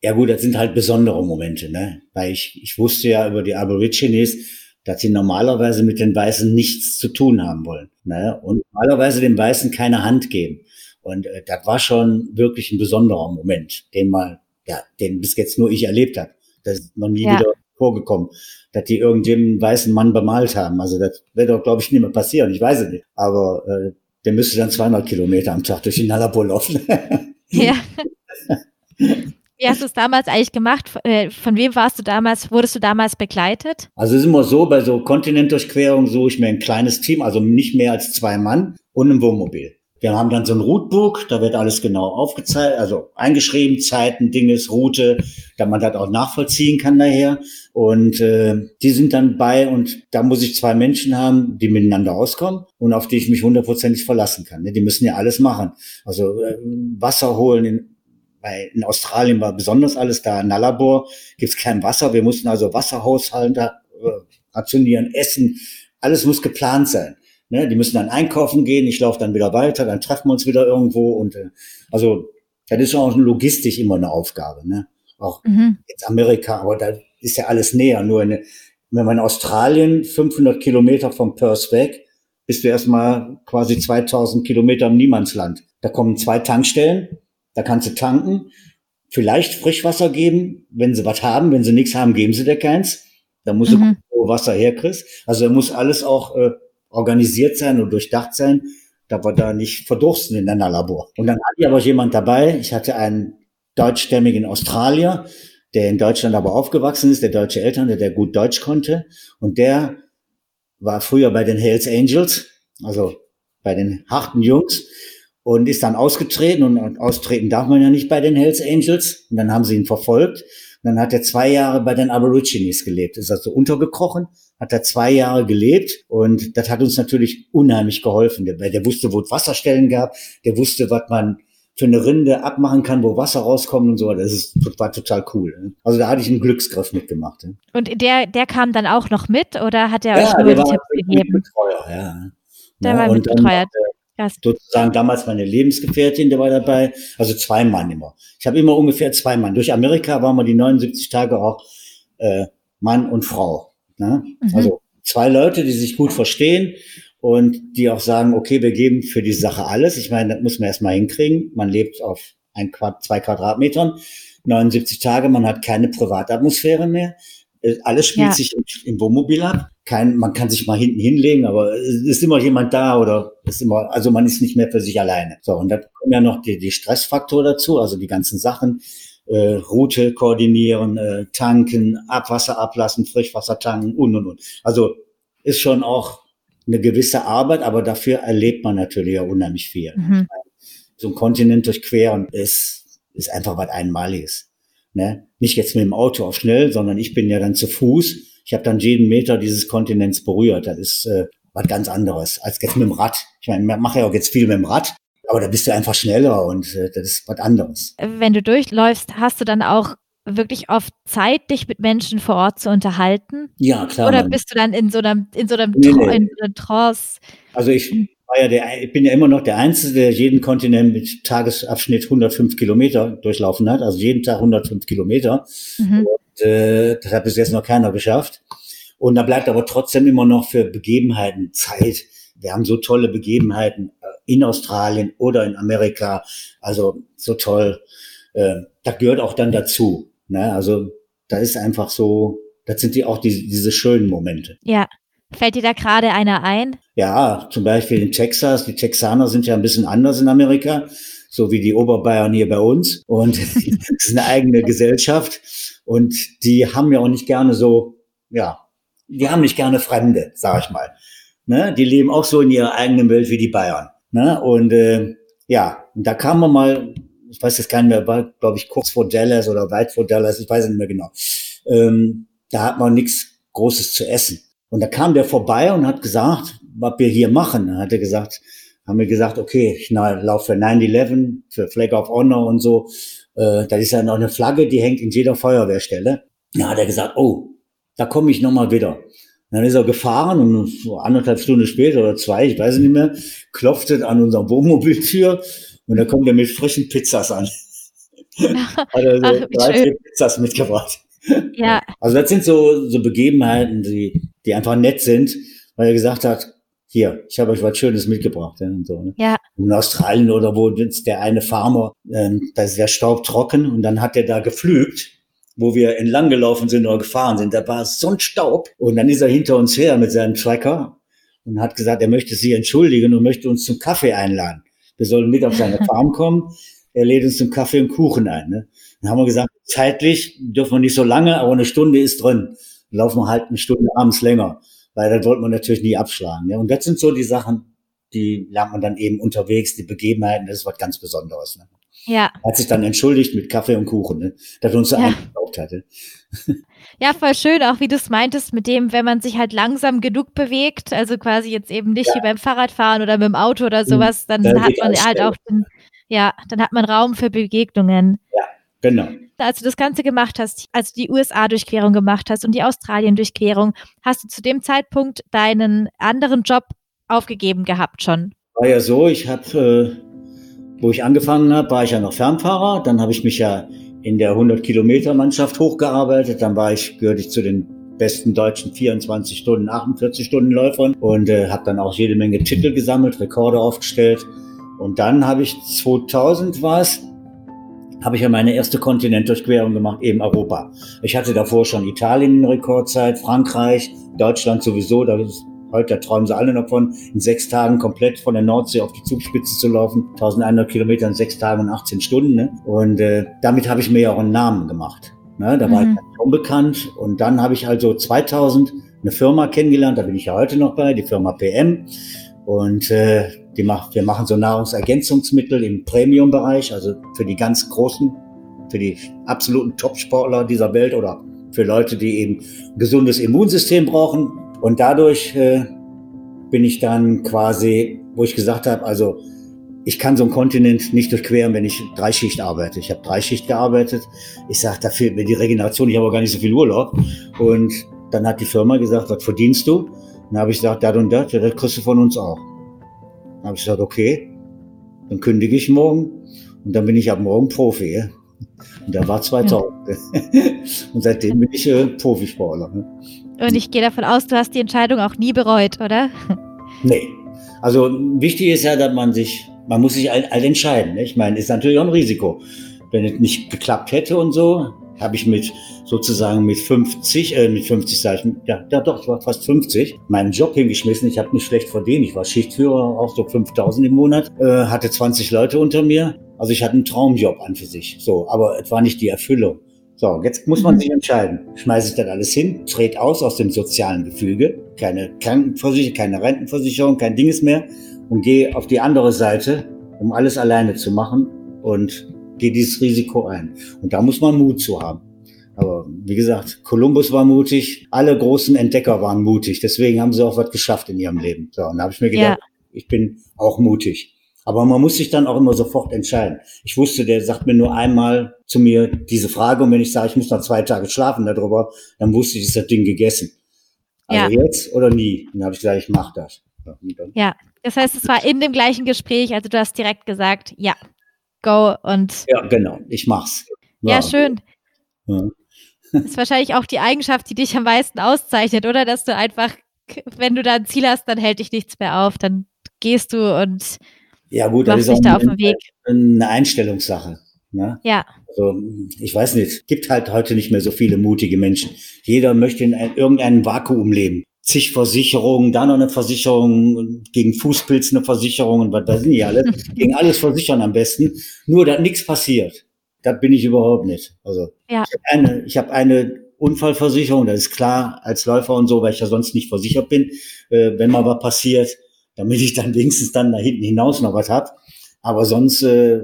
Ja gut, das sind halt besondere Momente, ne? Weil ich, ich wusste ja über die Aborigines, dass sie normalerweise mit den Weißen nichts zu tun haben wollen. Ne? Und normalerweise den Weißen keine Hand geben. Und äh, das war schon wirklich ein besonderer Moment, den mal, ja, den bis jetzt nur ich erlebt habe. Das ist noch nie ja. wieder vorgekommen, dass die irgendeinen weißen Mann bemalt haben. Also das wird doch, glaube ich, nicht mehr passieren. Ich weiß es nicht. Aber äh, der müsste dann 200 Kilometer am Tag durch den Nalapur laufen. ja. Wie hast du es damals eigentlich gemacht? Äh, von wem warst du damals, wurdest du damals begleitet? Also es ist immer so, bei so Kontinentdurchquerungen suche ich mir ein kleines Team, also nicht mehr als zwei Mann und ein Wohnmobil. Wir haben dann so ein Routebook, da wird alles genau aufgezeigt, also eingeschrieben, Zeiten, Dinges, Route, damit man das auch nachvollziehen kann daher. Und äh, die sind dann bei und da muss ich zwei Menschen haben, die miteinander auskommen und auf die ich mich hundertprozentig verlassen kann. Ne? Die müssen ja alles machen. Also äh, Wasser holen in, bei, in Australien war besonders alles da. In Nullarbor gibt's kein Wasser. Wir mussten also Wasserhaushalten da, äh, rationieren, essen. Alles muss geplant sein. Ne, die müssen dann einkaufen gehen, ich laufe dann wieder weiter, dann treffen wir uns wieder irgendwo und äh, also das ist auch logistisch immer eine Aufgabe. Ne? Auch mhm. jetzt Amerika, aber da ist ja alles näher. Nur eine, wenn man in Australien 500 Kilometer vom Perth weg, bist du erstmal quasi 2000 Kilometer im Niemandsland. Da kommen zwei Tankstellen, da kannst du tanken, vielleicht Frischwasser geben, wenn sie was haben. Wenn sie nichts haben, geben sie dir keins. Da musst mhm. du wo Wasser herkriegst. Also da muss alles auch äh, organisiert sein und durchdacht sein, da wir da nicht verdursten in einer Labor. Und dann hatte ich aber jemand dabei. Ich hatte einen deutschstämmigen Australier, der in Deutschland aber aufgewachsen ist, der deutsche Eltern, der, der gut Deutsch konnte. Und der war früher bei den Hells Angels, also bei den harten Jungs. und ist dann ausgetreten und, und austreten darf man ja nicht bei den Hells Angels. Und dann haben sie ihn verfolgt. Und dann hat er zwei Jahre bei den Aborigines gelebt, ist also untergekrochen, hat er zwei Jahre gelebt und das hat uns natürlich unheimlich geholfen, weil der wusste, wo es Wasserstellen gab, der wusste, was man für eine Rinde abmachen kann, wo Wasser rauskommt und so. Das ist, war total cool. Ne? Also da hatte ich einen Glücksgriff mitgemacht. Und der, der kam dann auch noch mit oder hat er ja, euch nur die Tipps gegeben? Betreuer, ja. Der ja, war Mitbetreuer. Krass. sozusagen damals meine Lebensgefährtin, der war dabei, also zwei Mann immer. Ich habe immer ungefähr zwei Mann. Durch Amerika waren wir die 79 Tage auch äh, Mann und Frau. Ne? Mhm. Also zwei Leute, die sich gut verstehen und die auch sagen, okay, wir geben für die Sache alles. Ich meine, das muss man erstmal hinkriegen. Man lebt auf ein Quad, zwei Quadratmetern, 79 Tage, man hat keine Privatatmosphäre mehr. Äh, alles spielt ja. sich im, im Wohnmobil ab. Kein, man kann sich mal hinten hinlegen, aber es ist immer jemand da oder ist immer, also man ist nicht mehr für sich alleine. So, und da kommen ja noch die, die Stressfaktor dazu, also die ganzen Sachen, äh, Route koordinieren, äh, tanken, Abwasser ablassen, Frischwasser tanken und und und. Also ist schon auch eine gewisse Arbeit, aber dafür erlebt man natürlich ja unheimlich viel. Mhm. So ein Kontinent durchqueren ist, ist einfach was Einmaliges. Ne? Nicht jetzt mit dem Auto auf schnell, sondern ich bin ja dann zu Fuß. Ich habe dann jeden Meter dieses Kontinents berührt. Das ist äh, was ganz anderes als jetzt mit dem Rad. Ich meine, ich mache ja auch jetzt viel mit dem Rad, aber da bist du einfach schneller und äh, das ist was anderes. Wenn du durchläufst, hast du dann auch wirklich oft Zeit, dich mit Menschen vor Ort zu unterhalten? Ja, klar. Oder bist du dann in so einem, in so einem, nee, nee. In so einem Trance? Also ich, war ja der, ich bin ja immer noch der Einzige, der jeden Kontinent mit Tagesabschnitt 105 Kilometer durchlaufen hat, also jeden Tag 105 Kilometer. Mhm. Und, äh, das hat bis jetzt noch keiner geschafft. Und da bleibt aber trotzdem immer noch für Begebenheiten Zeit. Wir haben so tolle Begebenheiten äh, in Australien oder in Amerika. Also so toll. Äh, das gehört auch dann dazu. Ne? Also da ist einfach so, das sind die auch die, diese schönen Momente. Ja. Fällt dir da gerade einer ein? Ja, zum Beispiel in Texas. Die Texaner sind ja ein bisschen anders in Amerika, so wie die Oberbayern hier bei uns. Und das ist eine eigene Gesellschaft. Und die haben ja auch nicht gerne so, ja, die haben nicht gerne Fremde, sag ich mal. Ne? Die leben auch so in ihrer eigenen Welt wie die Bayern. Ne? Und äh, ja, da kam man mal, ich weiß jetzt nicht mehr, war, glaube ich, kurz vor Dallas oder weit vor Dallas, ich weiß nicht mehr genau. Ähm, da hat man nichts Großes zu essen. Und da kam der vorbei und hat gesagt, was wir hier machen. Dann hat er gesagt, haben wir gesagt, okay, ich laufe für 9-11, für Flag of Honor und so. Äh, da ist ja noch eine Flagge, die hängt in jeder Feuerwehrstelle. Da hat er gesagt, oh, da komme ich nochmal wieder. Dann ist er gefahren und so anderthalb Stunden später oder zwei, ich weiß nicht mehr, klopfte an unserer Wohnmobiltür und da kommt er mit frischen Pizzas an. hat er so Ach, drei, vier Pizzas mitgebracht. Ja. Also das sind so, so Begebenheiten, die, die einfach nett sind, weil er gesagt hat, hier, ich habe euch was Schönes mitgebracht. Ja, und so, ne? ja. In Australien oder wo ist der eine Farmer, ähm, da ist der Staub trocken und dann hat er da geflügt, wo wir entlang gelaufen sind oder gefahren sind. Da war so ein Staub und dann ist er hinter uns her mit seinem Tracker und hat gesagt, er möchte sich entschuldigen und möchte uns zum Kaffee einladen. Wir sollen mit auf seine Farm kommen. Er lädt uns zum Kaffee und Kuchen ein. Ne? Dann haben wir gesagt, zeitlich dürfen wir nicht so lange, aber eine Stunde ist drin. Dann laufen wir halt eine Stunde abends länger, weil das wollte man natürlich nie abschlagen. Ja? Und das sind so die Sachen, die lernt man dann eben unterwegs, die Begebenheiten, das ist was ganz Besonderes. Ne? Ja. Hat sich dann entschuldigt mit Kaffee und Kuchen, ne? dass er uns so ja. eingekauft hatte. Ja, voll schön, auch wie du es meintest, mit dem, wenn man sich halt langsam genug bewegt, also quasi jetzt eben nicht ja. wie beim Fahrradfahren oder mit dem Auto oder mhm. sowas, dann ja, hat man halt auch den, ja, dann hat man Raum für Begegnungen. Ja, genau. Als du das Ganze gemacht hast, als du die USA-Durchquerung gemacht hast und die Australien-Durchquerung, hast du zu dem Zeitpunkt deinen anderen Job aufgegeben gehabt schon? War ja so, ich habe, äh, wo ich angefangen habe, war ich ja noch Fernfahrer. Dann habe ich mich ja in der 100-Kilometer-Mannschaft hochgearbeitet. Dann war ich, gehörte ich zu den besten deutschen 24 Stunden, 48 Stunden Läufern und äh, habe dann auch jede Menge Titel gesammelt, Rekorde aufgestellt. Und dann habe ich 2000 war es, habe ich ja meine erste Kontinentdurchquerung gemacht, eben Europa. Ich hatte davor schon Italien in Rekordzeit, Frankreich, Deutschland sowieso, da heute, träumen sie alle noch von, in sechs Tagen komplett von der Nordsee auf die Zugspitze zu laufen, 1100 Kilometer in sechs Tagen und 18 Stunden. Ne? Und äh, damit habe ich mir ja auch einen Namen gemacht. Ne? Da war mhm. ich unbekannt und dann habe ich also 2000 eine Firma kennengelernt, da bin ich ja heute noch bei, die Firma PM. Und äh, die macht, wir machen so Nahrungsergänzungsmittel im Premium-Bereich, also für die ganz großen, für die absoluten Top-Sportler dieser Welt oder für Leute, die eben ein gesundes Immunsystem brauchen. Und dadurch äh, bin ich dann quasi, wo ich gesagt habe, also ich kann so einen Kontinent nicht durchqueren, wenn ich Dreischicht arbeite. Ich habe Dreischicht gearbeitet. Ich sage, da fehlt mir die Regeneration, ich habe aber gar nicht so viel Urlaub. Und dann hat die Firma gesagt, was verdienst du? Dann habe ich gesagt, das und das, ja, das kriegst du von uns auch. Dann habe ich gesagt, okay, dann kündige ich morgen und dann bin ich ab morgen Profi. Ja? Und da war 2000. Ja. und seitdem bin ich äh, Profisportler. Ne? Und ich gehe davon aus, du hast die Entscheidung auch nie bereut, oder? Nee. Also wichtig ist ja, dass man sich man muss sich halt, halt entscheiden. Ich meine, ist natürlich auch ein Risiko. Wenn es nicht geklappt hätte und so, habe ich mit sozusagen mit 50, äh, mit 50 sage ich, ja, ja doch, ich war fast 50, meinen Job hingeschmissen. Ich habe nicht schlecht verdient. Ich war Schichtführer, auch so 5000 im Monat, äh, hatte 20 Leute unter mir. Also ich hatte einen Traumjob an für sich. So, aber es war nicht die Erfüllung. So, jetzt muss man mhm. sich entscheiden. Schmeiße ich das alles hin, trete aus aus dem sozialen Gefüge, keine Krankenversicherung, keine Rentenversicherung, kein Dinges mehr und gehe auf die andere Seite, um alles alleine zu machen und gehe dieses Risiko ein. Und da muss man Mut zu haben. Aber wie gesagt, Kolumbus war mutig, alle großen Entdecker waren mutig, deswegen haben sie auch was geschafft in ihrem Leben. So, und da habe ich mir gedacht, ja. ich bin auch mutig. Aber man muss sich dann auch immer sofort entscheiden. Ich wusste, der sagt mir nur einmal zu mir diese Frage und wenn ich sage, ich muss noch zwei Tage schlafen darüber, dann wusste ich, ist das Ding gegessen. Also ja. jetzt oder nie. Und dann habe ich gesagt, ich mache das. Ja, das heißt, es war in dem gleichen Gespräch, also du hast direkt gesagt, ja, go und. Ja, genau, ich mach's. Ja, ja schön. Ja. Das ist wahrscheinlich auch die Eigenschaft, die dich am meisten auszeichnet, oder? Dass du einfach, wenn du da ein Ziel hast, dann hält dich nichts mehr auf, dann gehst du und ja, gut, machst dich da auf den Weg. Eine Einstellungssache. Ne? Ja. Also, ich weiß nicht, gibt halt heute nicht mehr so viele mutige Menschen. Jeder möchte in ein, irgendeinem Vakuum leben zig Versicherungen, da noch eine Versicherung, gegen Fußpilz eine Versicherung und was weiß ich alles. gegen alles versichern am besten. Nur, dass nichts passiert. Das bin ich überhaupt nicht. Also ja. ich habe eine, ich hab eine Unfallversicherung, das ist klar, als Läufer und so, weil ich ja sonst nicht versichert bin, äh, wenn mal was passiert, damit ich dann wenigstens dann da hinten hinaus noch was hab. Aber sonst äh,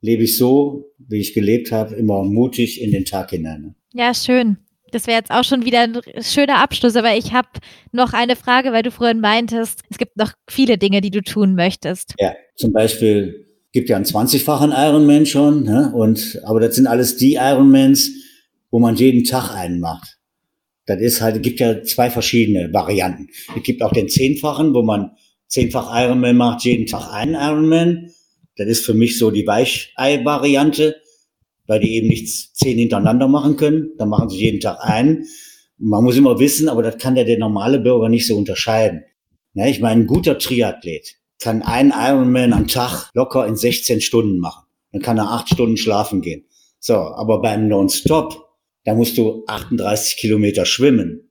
lebe ich so, wie ich gelebt habe, immer mutig in den Tag hinein. Ne? Ja, schön das wäre jetzt auch schon wieder ein schöner Abschluss, aber ich habe noch eine Frage, weil du vorhin meintest, es gibt noch viele Dinge, die du tun möchtest. Ja, zum Beispiel gibt ja einen 20-fachen Ironman schon, ne? und, aber das sind alles die Ironmans, wo man jeden Tag einen macht. Das ist halt, es gibt ja zwei verschiedene Varianten. Es gibt auch den zehnfachen, wo man zehnfach Ironman macht, jeden Tag einen Ironman. Das ist für mich so die Weichei-Variante weil die eben nicht zehn hintereinander machen können. Dann machen sie jeden Tag einen. Man muss immer wissen, aber das kann ja der normale Bürger nicht so unterscheiden. Ja, ich meine, ein guter Triathlet kann einen Ironman am Tag locker in 16 Stunden machen. Dann kann er acht Stunden schlafen gehen. So, aber beim Non-Stop, da musst du 38 Kilometer schwimmen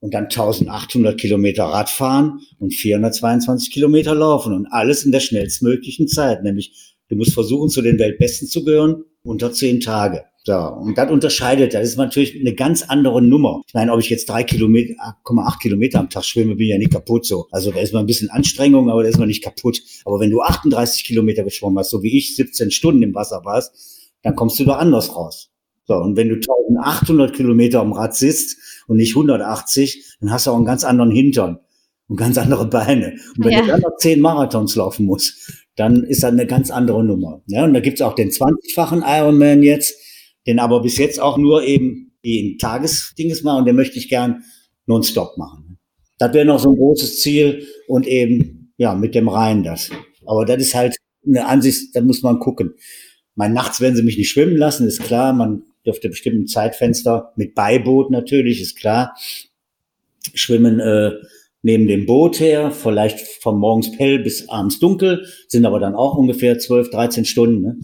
und dann 1800 Kilometer Radfahren und 422 Kilometer laufen und alles in der schnellstmöglichen Zeit, nämlich du musst versuchen, zu den Weltbesten zu gehören unter zehn Tage. So, und das unterscheidet, das ist natürlich eine ganz andere Nummer. Ich meine, ob ich jetzt drei Kilometer, 8,8 Kilometer am Tag schwimme, bin ich ja nicht kaputt so. Also da ist mal ein bisschen Anstrengung, aber da ist man nicht kaputt. Aber wenn du 38 Kilometer geschwommen hast, so wie ich 17 Stunden im Wasser warst, dann kommst du da anders raus. So, und wenn du 1800 Kilometer am Rad sitzt und nicht 180, dann hast du auch einen ganz anderen Hintern und ganz andere Beine. Und wenn ja. du dann noch zehn Marathons laufen musst, dann ist das eine ganz andere Nummer. Ja, und da gibt's auch den 20-fachen Ironman jetzt, den aber bis jetzt auch nur eben die Tagesdinges machen und den möchte ich gern nonstop machen. Das wäre noch so ein großes Ziel und eben, ja, mit dem Rhein das. Aber das ist halt eine Ansicht, da muss man gucken. Mein nachts werden sie mich nicht schwimmen lassen, ist klar. Man dürfte bestimmt ein Zeitfenster mit Beiboot natürlich, ist klar. Schwimmen äh, neben dem Boot her, vielleicht von morgens hell bis abends dunkel, sind aber dann auch ungefähr 12, 13 Stunden. Ne?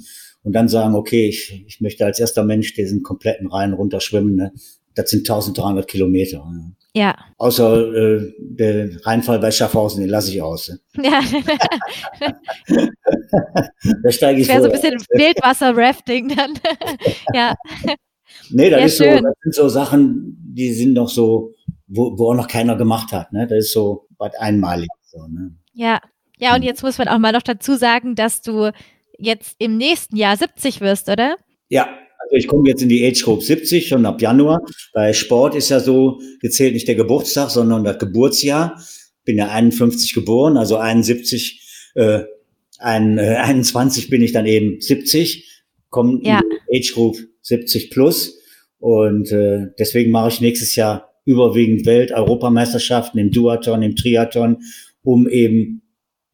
Und dann sagen, okay, ich, ich möchte als erster Mensch diesen kompletten Rhein runterschwimmen. Ne? Das sind 1300 Kilometer. Ne? Ja. Außer äh, der Rheinfall bei Schaffhausen, den lasse ich aus. Ne? Ja. da steige ich Wäre so ein bisschen Wildwasser-Rafting dann. ja. Nee, das, ja, ist so, das sind so Sachen, die sind noch so wo, wo auch noch keiner gemacht hat. Ne? Das ist so was Einmaliges. So, ne? Ja, ja, und jetzt muss man auch mal noch dazu sagen, dass du jetzt im nächsten Jahr 70 wirst, oder? Ja, also ich komme jetzt in die Age Group 70 schon ab Januar. Bei Sport ist ja so, gezählt nicht der Geburtstag, sondern das Geburtsjahr. Bin ja 51 geboren, also 71, äh, ein, äh, 21 bin ich dann eben 70, komme ja. in die Age Group 70 plus. Und äh, deswegen mache ich nächstes Jahr überwiegend Welt-Europameisterschaften im Duathlon, im Triathlon, um eben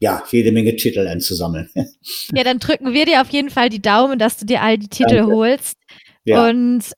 ja, jede Menge Titel einzusammeln. Ja, dann drücken wir dir auf jeden Fall die Daumen, dass du dir all die Titel Danke. holst. Ja. Und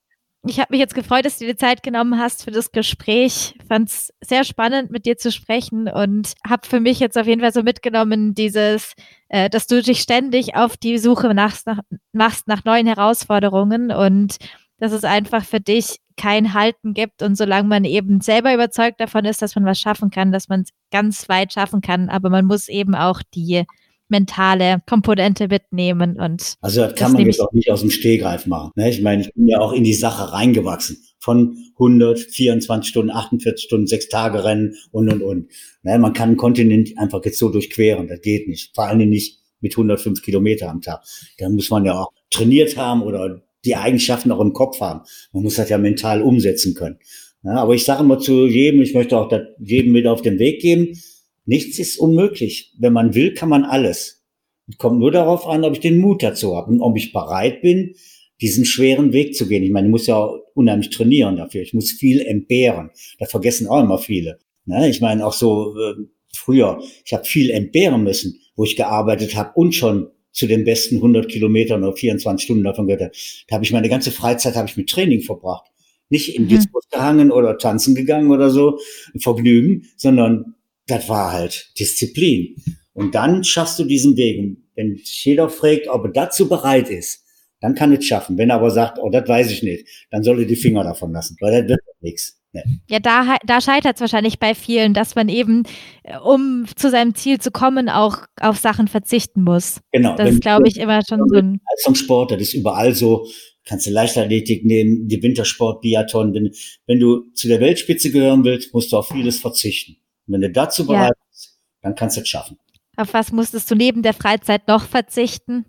ich habe mich jetzt gefreut, dass du dir Zeit genommen hast für das Gespräch. Fand es sehr spannend, mit dir zu sprechen und habe für mich jetzt auf jeden Fall so mitgenommen, dieses, äh, dass du dich ständig auf die Suche nach, nach, machst nach neuen Herausforderungen und dass es einfach für dich kein Halten gibt. Und solange man eben selber überzeugt davon ist, dass man was schaffen kann, dass man es ganz weit schaffen kann, aber man muss eben auch die mentale Komponente mitnehmen und also das kann das man jetzt auch nicht aus dem Stehgreif machen. Ne? Ich meine, ich bin ja auch in die Sache reingewachsen von 100, 24 Stunden, 48 Stunden, sechs Tage Rennen und und und. Ne? Man kann einen Kontinent einfach jetzt so durchqueren, das geht nicht. Vor allem nicht mit 105 Kilometer am Tag. Da muss man ja auch trainiert haben oder die Eigenschaften auch im Kopf haben. Man muss das ja mental umsetzen können. Ja, aber ich sage immer zu jedem, ich möchte auch jedem mit auf den Weg geben, nichts ist unmöglich. Wenn man will, kann man alles. Es kommt nur darauf an, ob ich den Mut dazu habe und ob ich bereit bin, diesen schweren Weg zu gehen. Ich meine, ich muss ja unheimlich trainieren dafür. Ich muss viel entbehren. Da vergessen auch immer viele. Ne? Ich meine, auch so äh, früher, ich habe viel entbehren müssen, wo ich gearbeitet habe und schon zu den besten 100 Kilometern oder 24 Stunden davon gehört. Da habe ich meine ganze Freizeit habe ich mit Training verbracht. Nicht in mhm. Gehangen oder tanzen gegangen oder so, Vergnügen, sondern das war halt Disziplin. Und dann schaffst du diesen Weg. Und wenn jeder fragt, ob er dazu bereit ist, dann kann es schaffen. Wenn er aber sagt, oh, das weiß ich nicht, dann soll er die Finger davon lassen, weil das wird nichts. Ja, da, da scheitert es wahrscheinlich bei vielen, dass man eben, äh, um zu seinem Ziel zu kommen, auch auf Sachen verzichten muss. Genau. Das ist, glaube ich, immer schon so ein. Leistungssport, das ist überall so. Kannst du Leichtathletik nehmen, die Wintersport, Biathlon. Wenn, wenn du zu der Weltspitze gehören willst, musst du auf vieles verzichten. Und wenn du dazu bereit ja. bist, dann kannst du es schaffen. Auf was musstest du neben der Freizeit noch verzichten?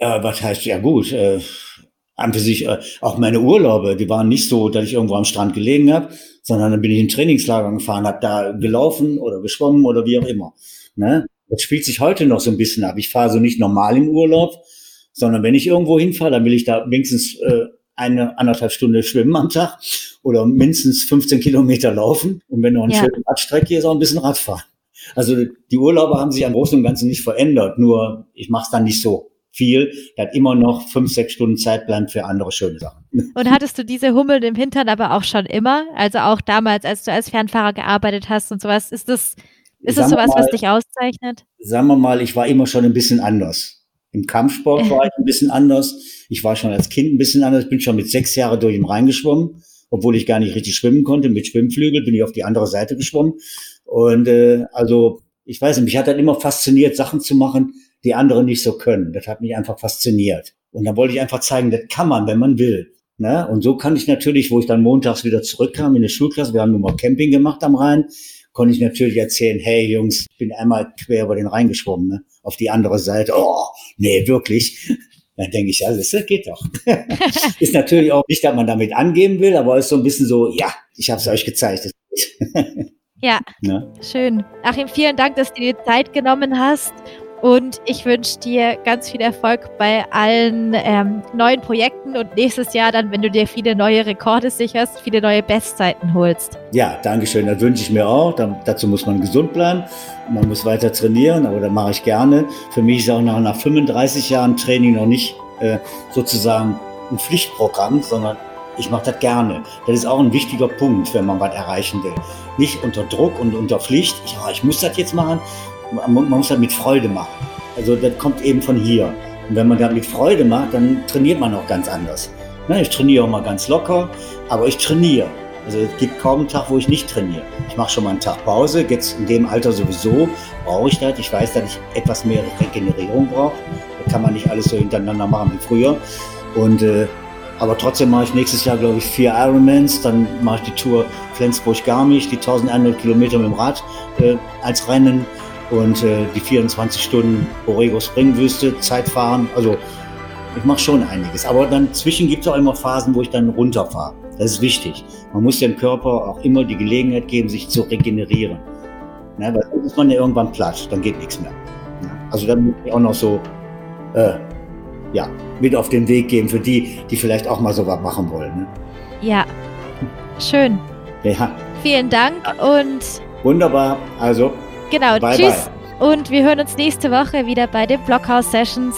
Ja, was heißt, ja gut, äh, an für sich äh, auch meine Urlaube, die waren nicht so, dass ich irgendwo am Strand gelegen habe, sondern dann bin ich in Trainingslager gefahren, habe da gelaufen oder geschwommen oder wie auch immer. Ne? Das spielt sich heute noch so ein bisschen ab. Ich fahre so nicht normal im Urlaub, sondern wenn ich irgendwo hinfahre, dann will ich da wenigstens äh, eine anderthalb Stunde schwimmen am Tag oder mindestens 15 Kilometer laufen. Und wenn noch eine ja. schöne Radstrecke ist, auch ein bisschen Radfahren. Also die Urlaube haben sich am Großen und Ganzen nicht verändert, nur ich mache es dann nicht so viel, da hat immer noch fünf, sechs Stunden Zeit bleibt für andere schöne Sachen. Und hattest du diese Hummeln im Hintern aber auch schon immer? Also auch damals, als du als Fernfahrer gearbeitet hast und sowas, ist das, ist das sowas, mal, was dich auszeichnet? Sagen wir mal, ich war immer schon ein bisschen anders. Im Kampfsport war ich ein bisschen anders. Ich war schon als Kind ein bisschen anders. Ich bin schon mit sechs Jahren durch im Rhein geschwommen, obwohl ich gar nicht richtig schwimmen konnte. Mit Schwimmflügel bin ich auf die andere Seite geschwommen. Und äh, also, ich weiß nicht, mich hat dann immer fasziniert, Sachen zu machen, die andere nicht so können. Das hat mich einfach fasziniert. Und dann wollte ich einfach zeigen, das kann man, wenn man will. Ne? Und so kann ich natürlich, wo ich dann montags wieder zurückkam in die Schulklasse, wir haben nun mal Camping gemacht am Rhein, konnte ich natürlich erzählen, hey Jungs, ich bin einmal quer über den Rhein geschwommen, ne? auf die andere Seite. Oh, nee, wirklich. Dann denke ich, ja, das geht doch. ist natürlich auch nicht, dass man damit angeben will, aber ist so ein bisschen so, ja, ich habe es euch gezeigt. ja, ne? schön. Achim, vielen Dank, dass du dir Zeit genommen hast und ich wünsche dir ganz viel Erfolg bei allen ähm, neuen Projekten und nächstes Jahr dann, wenn du dir viele neue Rekorde sicherst, viele neue Bestzeiten holst. Ja, danke schön. Das wünsche ich mir auch. Dann, dazu muss man gesund bleiben. Man muss weiter trainieren, aber das mache ich gerne. Für mich ist auch nach, nach 35 Jahren Training noch nicht äh, sozusagen ein Pflichtprogramm, sondern ich mache das gerne. Das ist auch ein wichtiger Punkt, wenn man was erreichen will. Nicht unter Druck und unter Pflicht. Ja, ich muss das jetzt machen, man muss das mit Freude machen. Also das kommt eben von hier. Und wenn man das mit Freude macht, dann trainiert man auch ganz anders. Ich trainiere auch mal ganz locker, aber ich trainiere. Also es gibt kaum einen Tag, wo ich nicht trainiere. Ich mache schon mal einen Tag Pause. Jetzt in dem Alter sowieso brauche ich das. Ich weiß, dass ich etwas mehr Regenerierung brauche. Da kann man nicht alles so hintereinander machen wie früher. Und äh, aber trotzdem mache ich nächstes Jahr, glaube ich, vier Ironmans. Dann mache ich die Tour Flensburg-Garmisch, die 1100 Kilometer mit dem Rad äh, als Rennen. Und äh, die 24 Stunden Borrego Springwüste, Zeitfahren. Also ich mache schon einiges. Aber dann zwischen gibt es auch immer Phasen, wo ich dann runterfahre. Das ist wichtig. Man muss dem Körper auch immer die Gelegenheit geben, sich zu regenerieren. Ne, weil dann ist man ja irgendwann platt, dann geht nichts mehr. Ne? Also dann muss ich auch noch so äh, ja, mit auf den Weg geben für die, die vielleicht auch mal so was machen wollen. Ne? Ja, schön. Ja. Vielen Dank und wunderbar. Also genau, bye tschüss. Bye. Und wir hören uns nächste Woche wieder bei den Blockhouse Sessions.